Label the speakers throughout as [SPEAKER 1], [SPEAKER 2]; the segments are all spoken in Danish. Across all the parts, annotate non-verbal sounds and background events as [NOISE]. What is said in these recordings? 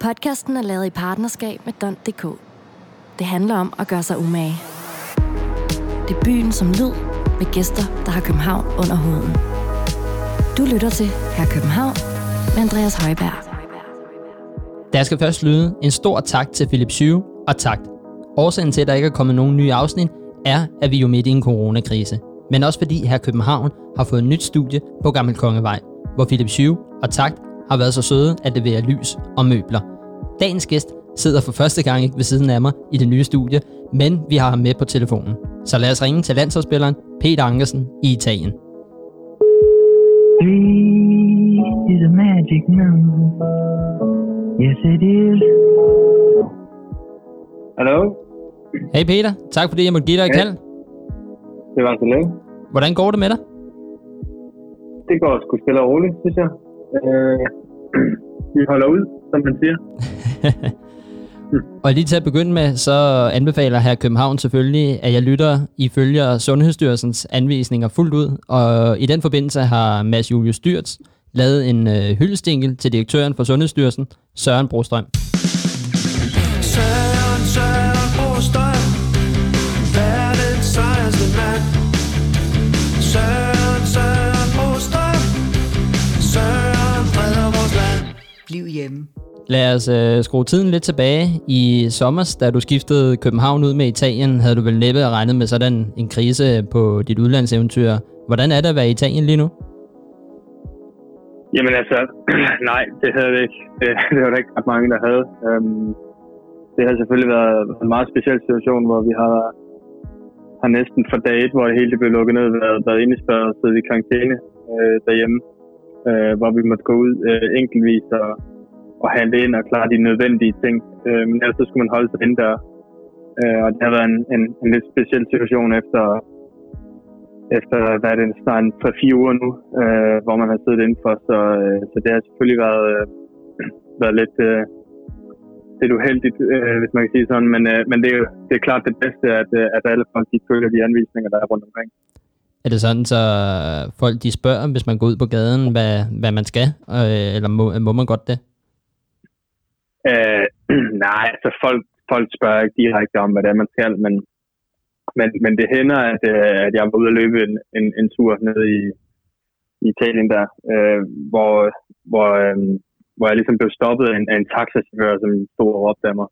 [SPEAKER 1] Podcasten er lavet i partnerskab med Don.dk. Det handler om at gøre sig umage. Det er byen som lyd, med gæster, der har København under huden. Du lytter til Her København med Andreas Højberg.
[SPEAKER 2] Der skal først lyde en stor tak til Philip Syve og tak. Årsagen til, at der ikke er kommet nogen nye afsnit, er, at vi er jo midt i en coronakrise. Men også fordi her København har fået et nyt studie på Gammel Kongevej, hvor Philip Syve og Takt har været så søde at levere lys og møbler. Dagens gæst sidder for første gang ikke ved siden af mig i det nye studie, men vi har ham med på telefonen. Så lad os ringe til landsholdsspilleren Peter Ankersen i Italien.
[SPEAKER 3] Three is a magic number. Yes, it is.
[SPEAKER 4] Hallo?
[SPEAKER 2] Hey Peter, tak fordi jeg måtte give dig et
[SPEAKER 4] Hej.
[SPEAKER 2] kald.
[SPEAKER 4] Det var så længe.
[SPEAKER 2] Hvordan går det med dig?
[SPEAKER 4] Det går sgu stille og roligt, synes jeg. Øh, [CLEARS THROAT] vi holder ud, som man siger. [LAUGHS]
[SPEAKER 2] Og lige til at begynde med, så anbefaler her København selvfølgelig, at jeg lytter i følger Sundhedsstyrelsens anvisninger fuldt ud. Og i den forbindelse har Mads Julius Dyrts lavet en øh, hyldestinkel til direktøren for Sundhedsstyrelsen, Søren Brostrøm. Lad os øh, skrue tiden lidt tilbage. I sommer, da du skiftede København ud med Italien, havde du vel næppe regnet med sådan en krise på dit udlandseventyr. Hvordan er det at være i Italien lige nu?
[SPEAKER 4] Jamen altså, [CLEARS THROAT] nej, det havde det ikke. Det, [LAUGHS] det var der ikke ret mange, der havde. Um, det har selvfølgelig været en meget speciel situation, hvor vi har, har næsten fra dag et, hvor det hele blev lukket ned, været, været indespærret og siddet i karantæne øh, derhjemme, øh, hvor vi måtte gå ud øh, enkeltvis og, og handle ind og klare de nødvendige ting. Øh, men ellers så skulle man holde sig indendør. der. Øh, og det har været en, en, en lidt speciel situation efter, efter hvad er det, snart 3-4 uger nu, øh, hvor man har siddet indenfor. Så, øh, så det har selvfølgelig været, øh, været lidt, øh, lidt uheldigt, øh, hvis man kan sige sådan. Men, øh, men det, er det er klart det bedste, at, øh, at alle folk de følger de anvisninger, der er rundt omkring.
[SPEAKER 2] Er det sådan, så folk de spørger, hvis man går ud på gaden, hvad, hvad man skal? Øh, eller må, må man godt det?
[SPEAKER 4] Øh, [CLEARS THROAT] nej, altså folk, folk spørger ikke direkte om, er, man skal, men, men, men det hænder, at, øh, at jeg var ude at løbe en, en, en tur ned i, i Italien der, øh, hvor, hvor, øh, hvor jeg ligesom blev stoppet af en, af en taxachauffør, som stod og råbte af mig.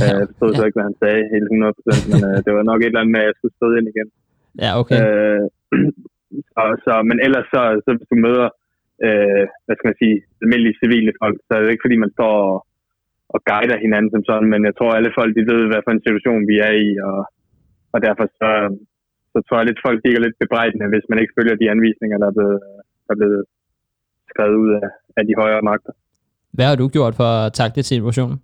[SPEAKER 4] Ja, jeg forstod så ikke, hvad han sagde helt 100%, men øh, det var nok et eller andet med, at jeg skulle stå ind igen.
[SPEAKER 2] Ja, okay.
[SPEAKER 4] Øh, [CLEARS THROAT] så, så, men ellers så, så hvis du møder, øh, hvad skal man sige, almindelige civile folk, så er det ikke fordi, man står og, og guider hinanden som sådan, men jeg tror, alle folk, de ved, hvad for en situation vi er i, og, og derfor så, så tror jeg lidt, folk kigger lidt bebrejdende, hvis man ikke følger de anvisninger, der er blevet, der er blevet skrevet ud af, af de højere magter.
[SPEAKER 2] Hvad har du gjort for at takle situationen?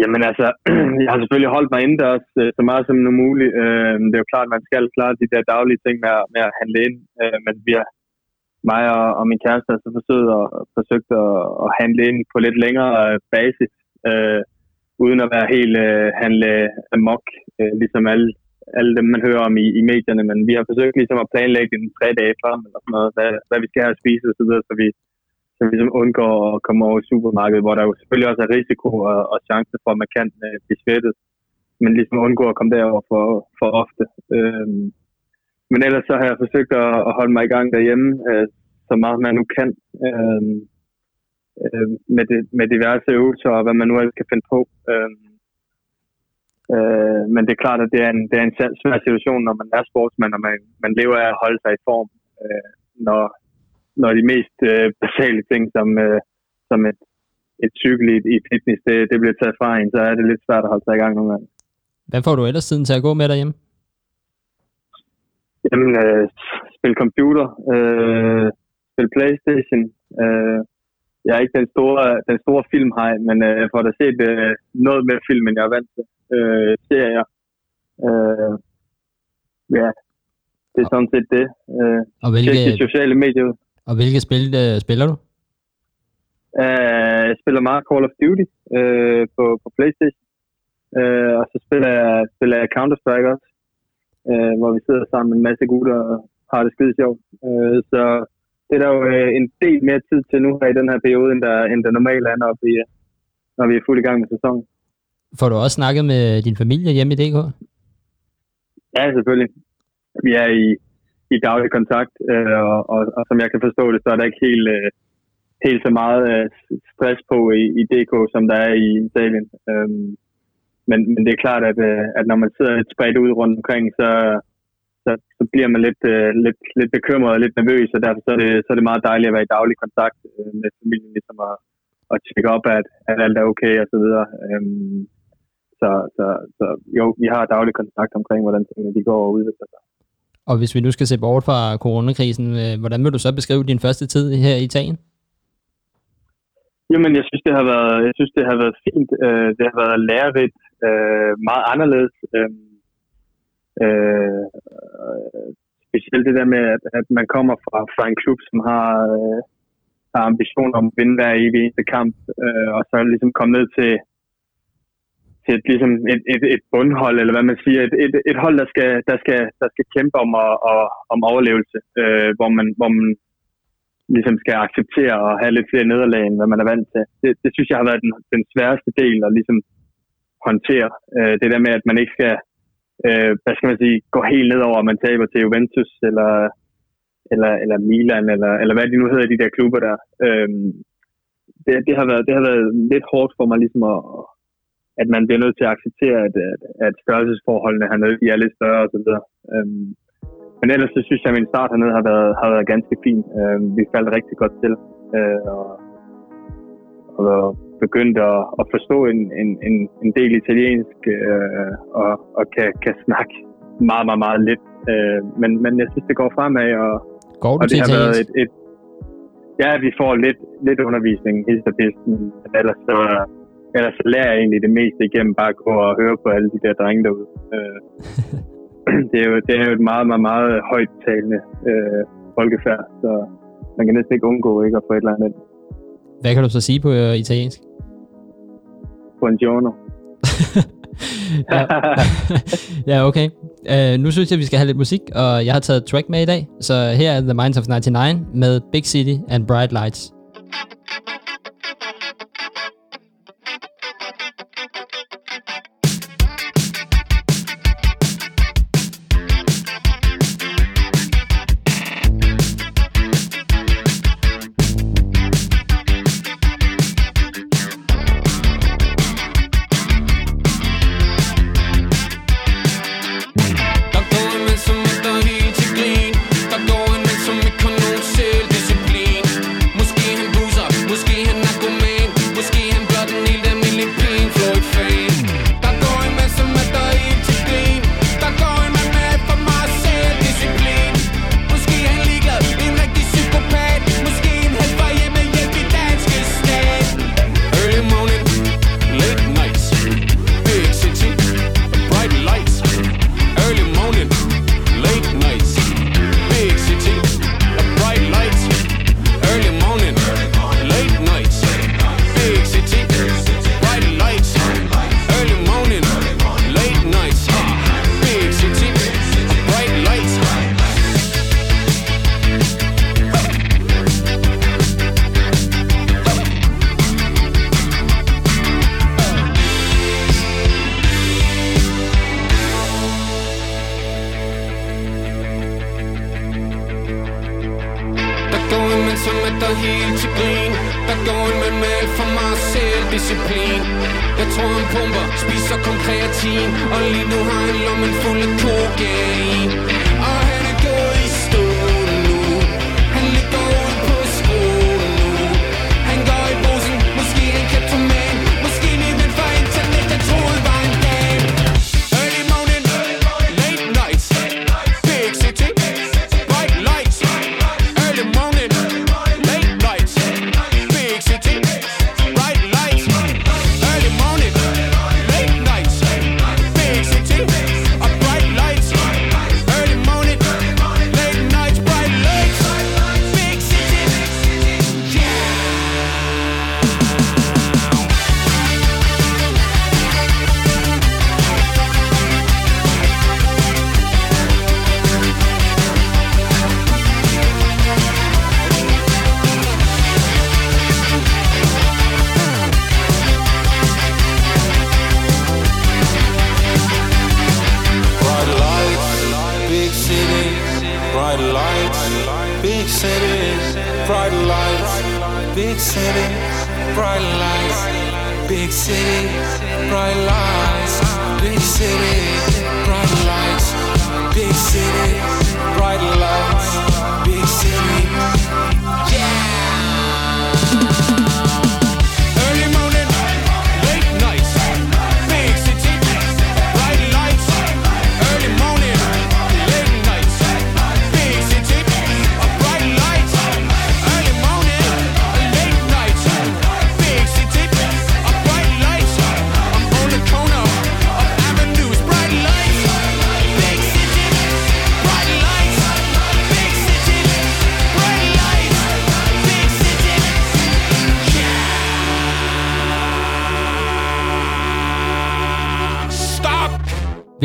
[SPEAKER 4] Jamen altså, [CLEARS THROAT] jeg har selvfølgelig holdt mig indendørs øh, så meget som nu muligt. Øh, det er jo klart, at man skal klare de der daglige ting med, at- med at handle ind. Øh, men vi har, mig og, og min kæreste har så forsøgt at, forsøgt at, at handle ind på lidt længere øh, basis, øh, uden at være helt øh, handle amok, øh, ligesom alle, alle dem, man hører om i, i medierne. Men vi har forsøgt ligesom at planlægge en tre dage frem, eller sådan noget, hvad, hvad vi skal have at spise osv., så vi så vi ligesom undgår at komme over i supermarkedet, hvor der jo selvfølgelig også er risiko og, og chance for, at man kan øh, blive svættet. Men ligesom undgå at komme derover for, for ofte. Øh, men ellers så har jeg forsøgt at, at holde mig i gang derhjemme, øh, så meget man nu kan. Øhm, øh, med, det, med diverse øvelser og hvad man nu ellers kan finde på. Øh, øh, men det er klart, at det er en, det er en svær- svær situation, når man er sportsmand, og man, man lever af at holde sig i form. Øh, når, når de mest øh, basale ting, som, øh, som et, et cykel i, i fitness, det, det bliver taget fra en, så er det lidt svært at holde sig i gang nogle gange.
[SPEAKER 2] Hvad får du ellers tiden til at gå med derhjemme?
[SPEAKER 4] Jamen, øh, spil computer, øh, spil Playstation. Øh, jeg er ikke den store, den store filmhej, men øh, jeg får da set øh, noget mere film, end jeg er vant til. Øh, serier. Øh, ja, det er sådan set det. Øh,
[SPEAKER 2] Og
[SPEAKER 4] tjek de
[SPEAKER 2] hvilke,
[SPEAKER 4] sociale medier
[SPEAKER 2] og hvilke spil øh, spiller du?
[SPEAKER 4] Uh, jeg spiller meget Call of Duty uh, på, på Playstation. Uh, og så spiller jeg, spiller jeg Counter-Strike også, uh, hvor vi sidder sammen med en masse gutter og har det skide sjovt. Uh, så det er der jo øh, en del mere tid til nu her i den her periode, end der, end der normalt er, når vi, når vi er fuld i gang med sæsonen.
[SPEAKER 5] Får du også snakket med din familie hjemme i DK?
[SPEAKER 4] Ja, selvfølgelig. Vi er i, i daglig kontakt, øh, og, og, og som jeg kan forstå det, så er der ikke helt, øh, helt så meget øh, stress på i, i DK, som der er i Italien. Øhm, men, men det er klart, at, øh, at når man sidder lidt spredt ud rundt omkring, så, så, så bliver man lidt, øh, lidt, lidt bekymret og lidt nervøs, og derfor så er, det, så er det meget dejligt at være i daglig kontakt øh, med familien, ligesom at, at tjekke op, at, at alt er okay og så videre. Øhm, så, så, så jo, vi har daglig kontakt omkring, hvordan tingene de går og udvikler sig.
[SPEAKER 5] Og hvis vi nu skal se bort fra coronakrisen, hvordan vil du så beskrive din første tid her i Italien?
[SPEAKER 4] Jamen, jeg synes, det har været, jeg synes, det har været fint. Det har været lærerigt, øh, meget anderledes. Øh, øh, specielt det der med, at, at man kommer fra, fra en klub, som har, øh, har ambition om at vinde hver evig eneste kamp, øh, og så ligesom komme ned til, til et, ligesom et, et, et bundhold, eller hvad man siger, et, et, et hold, der skal, der skal, der skal kæmpe om, og, og, om overlevelse, øh, hvor, man, hvor man ligesom skal acceptere og have lidt flere nederlag, end hvad man er vant til. Det, det synes jeg har været den, den sværeste del og ligesom håndtere. Øh, det der med, at man ikke skal, øh, hvad skal man sige, gå helt ned over, at man taber til Juventus, eller, eller, eller Milan, eller, eller hvad de nu hedder, de der klubber der. Øh, det, det, har været, det har været lidt hårdt for mig ligesom at, at man bliver nødt til at acceptere, at, at, at størrelsesforholdene hernede de er lidt større osv. Øhm, men ellers så synes jeg, at min start hernede har været, har været ganske fin. Øhm, vi faldt rigtig godt til, øh, og, og begyndte at, at forstå en, en, en, en del italiensk, øh, og, og kan, kan snakke meget, meget, meget lidt. Øh, men, men jeg synes, det går fremad, og,
[SPEAKER 5] Går du
[SPEAKER 4] og det har været
[SPEAKER 5] italiensk?
[SPEAKER 4] et, et Ja, vi får lidt, lidt undervisning, helt og pisten. Men ellers så, ellers så lærer jeg egentlig det meste igennem bare at gå og høre på alle de der drenge derude. Øh, [CLEARS THROAT] det, er jo, det er jo et meget, meget, meget højt talende øh, folkefærd, så man kan næsten ikke undgå ikke at få et eller andet
[SPEAKER 5] Hvad kan du så sige på øh, italiensk?
[SPEAKER 4] buongiorno. [LAUGHS]
[SPEAKER 5] ja. [LAUGHS] ja, okay. Uh, nu synes jeg, vi skal have lidt musik, og jeg har taget et track med i dag. Så her er The Minds of 99 med Big City and Bright Lights.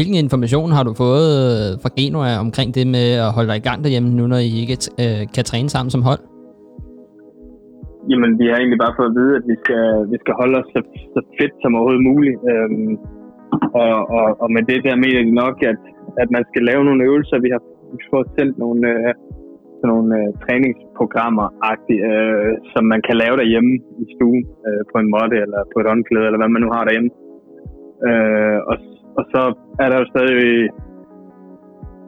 [SPEAKER 2] Hvilken information har du fået øh, fra Genoa omkring det med at holde dig i gang derhjemme, nu når I ikke øh, kan træne sammen som hold?
[SPEAKER 4] Jamen, vi har egentlig bare fået at vide, at vi skal, vi skal holde os så, så fedt som overhovedet muligt. Øhm, og, og, og med det der mener de nok, at, at man skal lave nogle øvelser. Vi har fået sendt nogle, øh, sådan nogle øh, træningsprogrammer, øh, som man kan lave derhjemme i stuen øh, på en måtte eller på et håndklæde, eller hvad man nu har derhjemme. Øh, og, og så er der jo stadig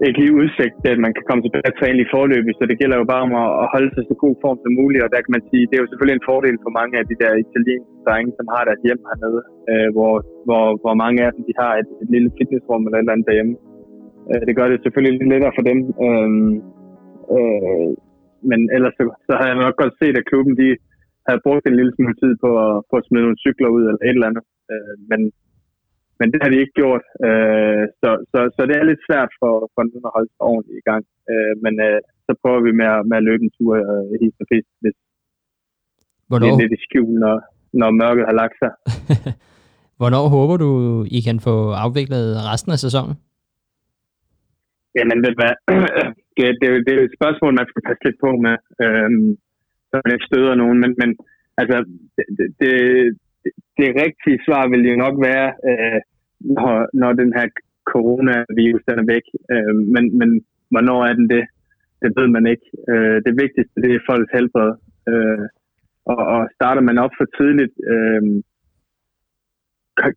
[SPEAKER 4] ikke lige udsigt til, at man kan komme tilbage og træne i forløb, så det gælder jo bare om at, at holde sig så god form som muligt, og der kan man sige, det er jo selvfølgelig en fordel for mange af de der italienske drenge, som har deres hjem hernede, øh, hvor, hvor, hvor mange af dem, de har et, et lille fitnessrum eller et eller andet derhjemme. Øh, det gør det selvfølgelig lidt lettere for dem. Øh, øh, men ellers så, så har jeg nok godt set, at klubben de havde brugt en lille smule tid på at, på at smide nogle cykler ud eller et eller andet. Øh, men, men det har de ikke gjort. Øh, så, så, så det er lidt svært for, for nogen at holde sig ordentligt i gang. Øh, men øh, så prøver vi med at, med at løbe en tur øh, hist og hvis det er lidt i skjul, når, når mørket har lagt sig. [LAUGHS]
[SPEAKER 2] hvornår håber du, I kan få afviklet resten af sæsonen?
[SPEAKER 4] Jamen, du hvad? [CLEARS THROAT] det, det, det er et spørgsmål, man skal passe lidt på med, øhm, så man ikke støder nogen. Men, men altså, det, det, det, rigtige svar vil jo nok være, øh, når, når den her coronavirus den er væk. Øh, men, men hvornår er den det? Det ved man ikke. Øh, det vigtigste det er folks helbred. Øh, og, og starter man op for tidligt, øh,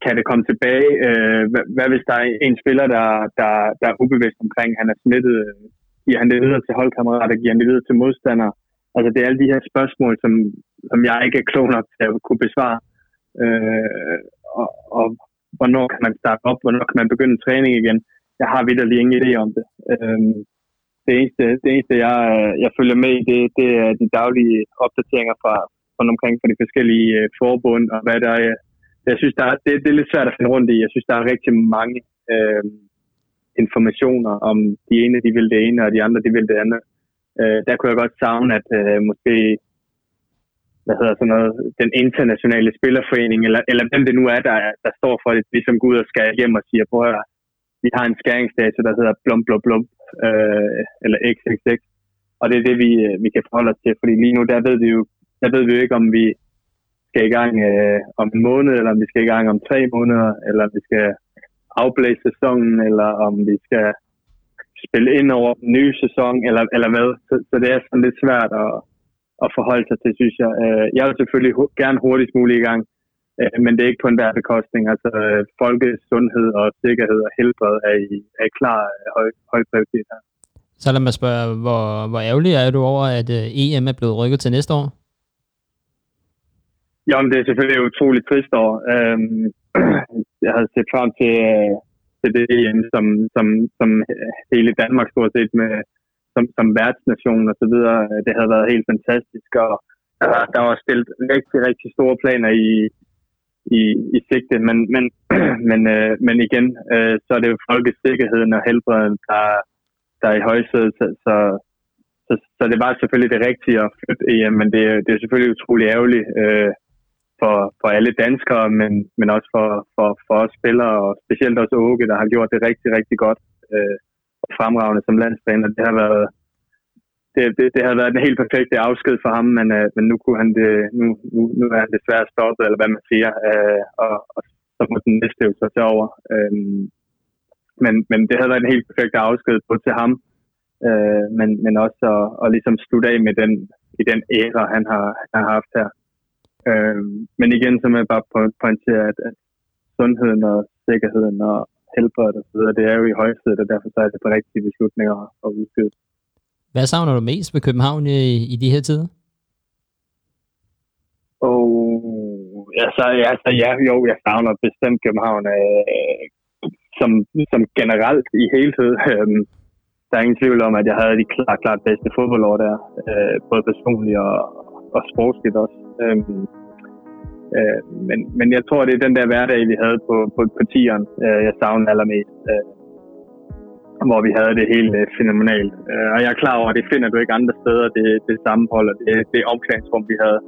[SPEAKER 4] kan- det komme tilbage? Øh, hvad, hvad hvis der er en spiller, der, der, der er ubevidst omkring, han er smittet? Giver han det videre til holdkammerater? Giver han det videre til modstandere? Altså det er alle de her spørgsmål, som, som jeg ikke er klog nok til at kunne besvare. Øh, og, og hvornår kan man starte op? Hvornår kan man begynde træning igen? Jeg har vidderlig ingen idé om det. Øh, det eneste, det eneste jeg, jeg følger med i, det, det er de daglige opdateringer fra, rundt omkring fra de forskellige øh, forbund, og hvad der er. Jeg synes, der er, det, det er lidt svært at finde rundt i. Jeg synes, der er rigtig mange øh, informationer om de ene, de vil det ene, og de andre, de vil det andet. Øh, der kunne jeg godt savne, at øh, måske hvad hedder sådan noget, den internationale spillerforening, eller, eller hvem det nu er, der, der står for det, ligesom går ud og skal hjem og siger, prøv at vi har en skæringsdato, der hedder blum blum blum, øh, eller XXX, og det er det, vi, øh, vi kan forholde os til, fordi lige nu, der ved vi jo, der ved vi jo ikke, om vi skal i gang øh, om en måned, eller om vi skal i gang om tre måneder, eller om vi skal afblæse sæsonen, eller om vi skal spille ind over den nye sæson, eller, eller hvad. Så, så det er sådan lidt svært at, at forholde sig til, synes jeg. Øh, Jeg vil selvfølgelig hu- gerne hurtigst muligt i gang, øh, men det er ikke på enhver bekostning. Altså, øh, folkets sundhed og sikkerhed og helbred er i, er i klar øh, høj, høj prioritet her.
[SPEAKER 2] Så lad mig spørge, hvor, hvor ærgerlig er du over, at øh, EM er blevet rykket til næste år?
[SPEAKER 4] Jo, men det er selvfølgelig et utroligt trist år. Øhm, [CLEARS THROAT] jeg havde set frem til, øh, til det EM, som, som, som hele Danmark stort set med, som, som værtsnation og så videre. Det havde været helt fantastisk, og der, var- der var stillet rigtig, rigtig store planer i, i, i sigte. Men, men, [CLEARS THROAT] men, øh, men igen, øh, så er det jo folkesikkerheden og helbredet, der, der er i højsædet. Så, så, så, så det var selvfølgelig det rigtige at flytte EM, men det, det er selvfølgelig utrolig ærgerligt. Øh, for, for alle danskere, men, men også for, for, for os spillere, og specielt også Åke, der har gjort det rigtig, rigtig godt øh, og fremragende som landstræner. Det har været det, det, det har været den helt perfekte afsked for ham, men, øh, men nu, kunne han det, nu, nu, nu er han desværre stoppet, eller hvad man siger, øh, og, og så må den næste jo så tage over. Øh, men, men det havde været en helt perfekt afsked både til ham, øh, men, men også at, at ligesom slutte af med den, i den æra, han har, han har haft her. Øh, men igen, så må jeg bare pointere, at, at sundheden og sikkerheden og helbredet og så videre, det er jo i højsædet, og derfor så er det de rigtige beslutninger at udskyde.
[SPEAKER 2] Hvad savner du mest ved København i, i de her tider?
[SPEAKER 4] Og ja, så, ja, jo, jeg savner bestemt København øh, som, som generelt i tiden. [LAUGHS] Øh, der er ingen tvivl om, at jeg havde de klart, klart bedste fodboldår der, øh, både personligt og, og sportsligt også. Øh, øh, men, men jeg tror, det er den der hverdag, vi havde på, på, på tieren, øh, jeg savner allermest. Øh, hvor vi havde det helt øh, fænomenalt. Øh, og jeg er klar over, at det finder du ikke andre steder, det, det sammenhold og det, det omklædningsrum, vi havde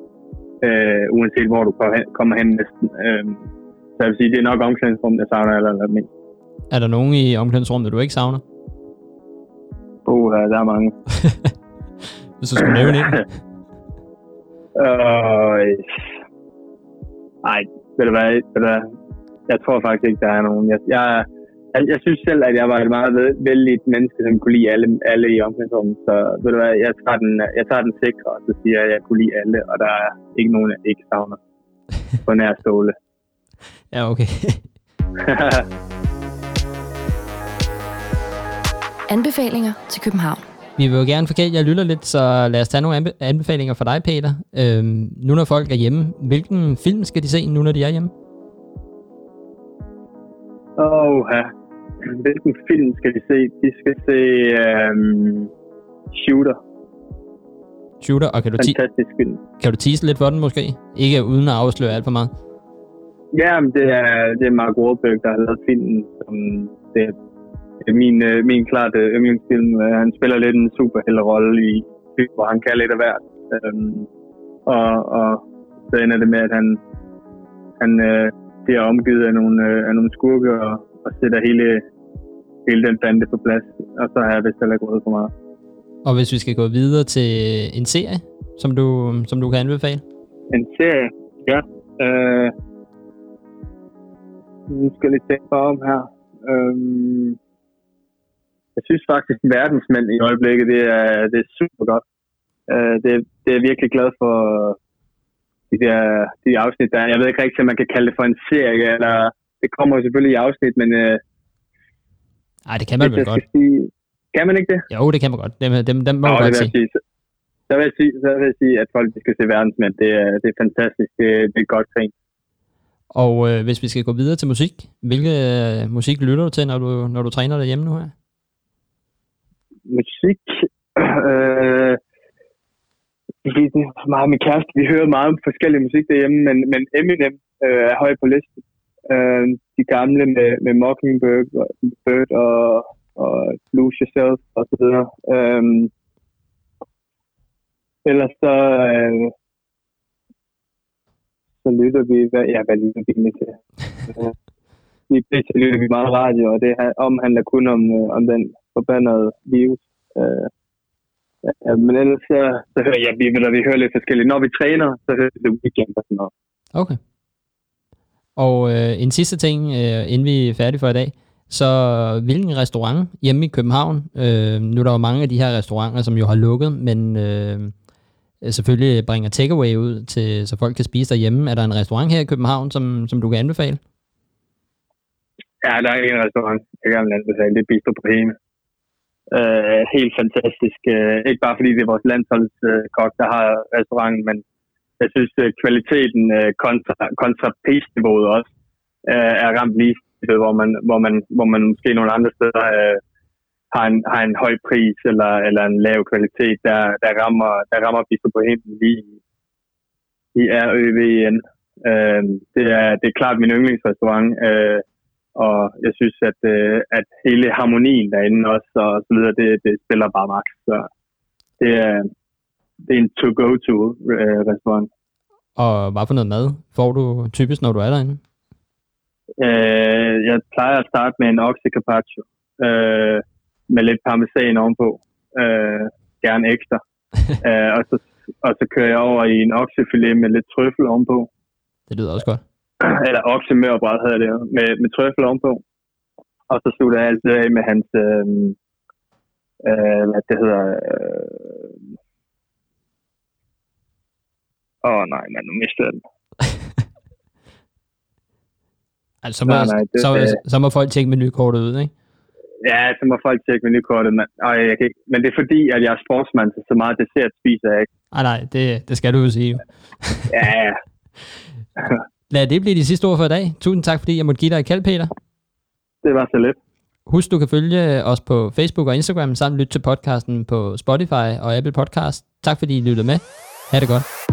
[SPEAKER 4] øh, uanset hvor du kommer hen, næsten. Øh, så jeg vil sige, det er nok omklædningsrum, jeg savner aller, aller mindst.
[SPEAKER 2] Er der nogen i omklædningsrummet, du ikke savner?
[SPEAKER 4] Uh, der er mange. [LAUGHS]
[SPEAKER 2] Hvis du skulle nævne en. [LAUGHS]
[SPEAKER 4] Øh, nej, ved du hvad, ved du hvad, jeg tror faktisk ikke, der er nogen. Jeg, jeg, jeg, jeg synes selv, at jeg var et meget vældigt menneske, som kunne lide alle, alle i omklædningsrummet. Så ved du hvad, jeg tager den, jeg tager den sikre, og så siger jeg, at jeg kunne lide alle, og der er ikke nogen, jeg ikke savner på nær ståle. [LAUGHS]
[SPEAKER 2] Ja, okay. [LAUGHS]
[SPEAKER 1] Anbefalinger til København.
[SPEAKER 2] Vi vil jo gerne forkæle, jeg lytter lidt, så lad os tage nogle anbe- anbefalinger for dig, Peter. Øhm, nu når folk er hjemme, hvilken film skal de se, nu når de er hjemme?
[SPEAKER 4] Åh, ja. Hvilken film skal de se? De skal se um, Shooter.
[SPEAKER 2] Shooter, og kan du, ti-
[SPEAKER 4] Fantastisk film.
[SPEAKER 2] kan du tease lidt for den måske? Ikke uden at afsløre alt for meget.
[SPEAKER 4] Ja, men det er, det er Mark Wahlberg, der har lavet filmen. Som det, det er min, øh, min klart øh, yndlingsfilm. Øh, Han spiller lidt en superhelterolle i hvor han kan lidt af hvert. Øhm, og, og så ender det med, at han, han øh, bliver omgivet af nogle, øh, af nogle skurke og, og sætter hele, hele den bande på plads. Og så har jeg vist heller ikke for meget.
[SPEAKER 2] Og hvis vi skal gå videre til en serie, som du, som du kan anbefale?
[SPEAKER 4] En serie, ja. Øh, nu skal jeg lige tænke om her. Øhm, jeg synes faktisk, at verdensmænd i øjeblikket, det er, det er super godt. Øh, det, det er jeg virkelig glad for de der de afsnit der. Jeg ved ikke rigtig, om man kan kalde det for en serie, eller det kommer jo selvfølgelig i afsnit, men øh,
[SPEAKER 2] Nej, det kan man vel godt.
[SPEAKER 4] sige, kan man ikke det?
[SPEAKER 2] Jo, det kan man godt. Dem, dem, dem må
[SPEAKER 4] Nå,
[SPEAKER 2] man godt sige.
[SPEAKER 4] sige. Så, vil jeg sige, så vil jeg sige, at folk skal se verdensmænd. Det er, det er fantastisk. Det, det er godt ting.
[SPEAKER 2] Og øh, hvis vi skal gå videre til musik, hvilke øh, musik lytter du til, når du, når du træner derhjemme nu her?
[SPEAKER 4] Musik. Øh, det er meget med kæreste. Vi hører meget forskellig musik derhjemme, men, men Eminem øh, er højt på listen. Øh, de gamle med, med Mockingbird og, Bird og, og Lose Yourself og så videre. Øh, ellers så, øh, så lytter vi, hvad, ja, hvad lytter vi egentlig til? [LAUGHS] Øh, I PC lytter vi meget radio, og det ha- omhandler kun om, øh, om den forbandede virus. Øh, ja, men ellers så, så hører jeg, vi, ved vi hører lidt forskelligt. Når vi træner, så hører vi det weekend og sådan noget.
[SPEAKER 2] Okay. Og øh, en sidste ting, øh, inden vi er færdige for i dag. Så hvilken restaurant hjemme i København, øh, nu er der jo mange af de her restauranter, som jo har lukket, men øh, selvfølgelig bringer takeaway ud, til, så folk kan spise derhjemme. Er der en restaurant her i København, som, som du kan anbefale?
[SPEAKER 4] Ja, der er en restaurant, jeg gerne vil anbefale. Det er Bistro Brahme. Øh, helt fantastisk. Øh, ikke bare fordi det er vores landsholdskok, der har restauranten, men jeg synes, øh, kvaliteten øh, kontra, kontra prisniveauet også øh, er ramt lige, hvor man, hvor, man, hvor man måske nogle andre steder øh, har, en, har en høj pris eller, eller en lav kvalitet, der, der rammer, der rammer Bistro Brahme lige i RØVN. Øh, det, er, det er klart min yndlingsrestaurant. Øh, og jeg synes, at, øh, at hele harmonien derinde også, og så videre, det, det spiller bare max. Så det er, det er en to-go-to-restaurant.
[SPEAKER 2] Og hvad for noget mad får du typisk, når du er derinde?
[SPEAKER 4] Øh, jeg plejer at starte med en okse carpaccio, øh, med lidt parmesan ovenpå. Øh, gerne ekstra. [LAUGHS] øh, og, så, og så kører jeg over i en oksefilet med lidt trøffel ovenpå.
[SPEAKER 2] Det lyder også godt. [CLEARS THROAT]
[SPEAKER 4] eller oksemørbræd hedder det med, med trøffel ovenpå. Og så slutter jeg altid af med hans, øh, øh, hvad det hedder, øh, åh oh, nej, men nu mistede jeg den. [LAUGHS]
[SPEAKER 2] Altså, så må,
[SPEAKER 4] Nej, nej, det-
[SPEAKER 2] så,
[SPEAKER 4] det-
[SPEAKER 2] så, så må folk tjekke menukortet ud, ikke?
[SPEAKER 4] Ja, så må folk tjekke menukortet, men, og jeg kan ikke, men det er fordi, at jeg er sportsmand, så så meget dessert spiser jeg ikke.
[SPEAKER 2] Nej, nej, det, det skal du jo sige.
[SPEAKER 4] Ja. [LAUGHS]
[SPEAKER 2] Lad det blive de sidste ord for i dag. Tusind tak, fordi jeg måtte give dig et kald, Peter.
[SPEAKER 4] det var så lidt.
[SPEAKER 2] Husk, du kan følge os på Facebook og Instagram, samt lytte til podcasten på Spotify og Apple Podcast. Tak fordi I lyttede med. Ha' det godt.